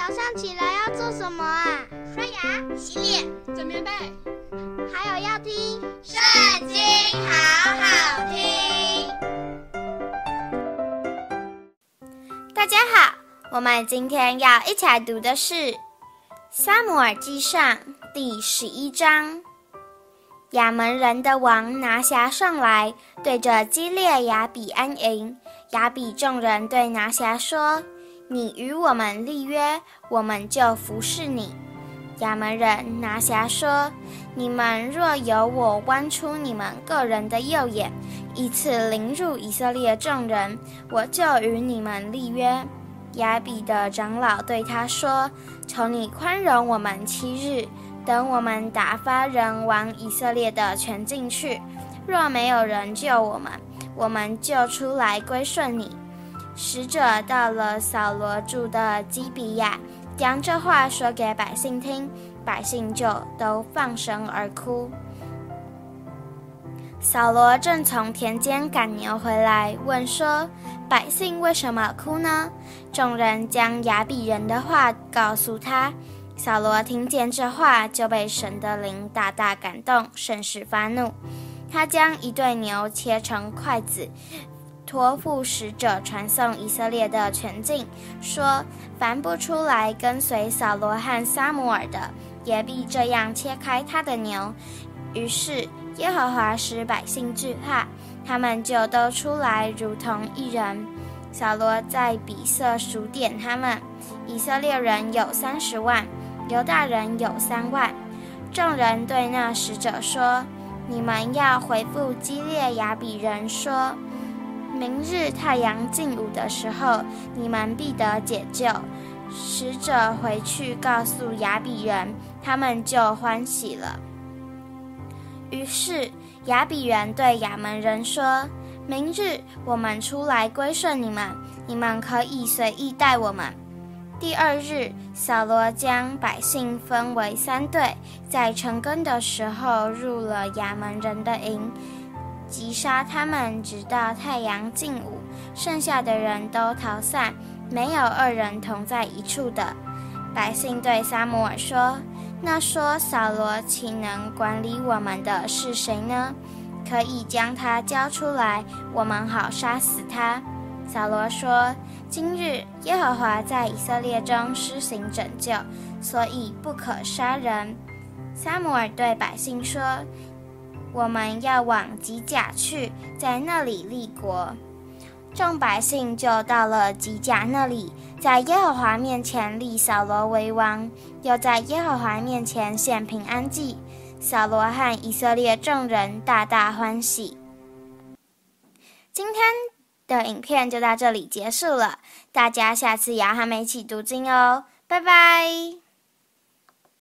早上起来要做什么啊？刷牙、洗脸、整棉被，还有要听《圣经》，好好听。大家好，我们今天要一起来读的是《撒母耳记上》第十一章。亚扪人的王拿辖上来，对着基列亚比安营。亚比众人对拿辖说：“你与我们立约，我们就服侍你。”亚扪人拿辖说：“你们若有我剜出你们个人的右眼，以此凌辱以色列众人，我就与你们立约。”亚比的长老对他说：“求你宽容我们七日。”等我们打发人往以色列的全境去，若没有人救我们，我们就出来归顺你。使者到了扫罗住的基比亚，将这话说给百姓听，百姓就都放声而哭。扫罗正从田间赶牛回来，问说：“百姓为什么哭呢？”众人将亚比人的话告诉他。扫罗听见这话，就被神的灵大大感动，甚是发怒。他将一对牛切成筷子，托付使者传送以色列的全境，说：凡不出来跟随扫罗和撒母耳的，也必这样切开他的牛。于是耶和华使百姓惧怕，他们就都出来，如同一人。扫罗在比色数点他们，以色列人有三十万。犹大人有三万，众人对那使者说：“你们要回复基列雅比人说，明日太阳近午的时候，你们必得解救。”使者回去告诉雅比人，他们就欢喜了。于是雅比人对亚门人说：“明日我们出来归顺你们，你们可以随意待我们。”第二日，扫罗将百姓分为三队，在晨更的时候入了亚门人的营，击杀他们，直到太阳近午。剩下的人都逃散，没有二人同在一处的。百姓对撒母耳说：“那说扫罗岂能管理我们的是谁呢？可以将他交出来，我们好杀死他。”扫罗说：“今日耶和华在以色列中施行拯救，所以不可杀人。”撒母耳对百姓说：“我们要往吉甲去，在那里立国。”众百姓就到了吉甲那里，在耶和华面前立扫罗为王，又在耶和华面前献平安祭。扫罗和以色列众人大大欢喜。今天的影片就到这里结束了，大家下次也要和我们一起读经哦，拜拜。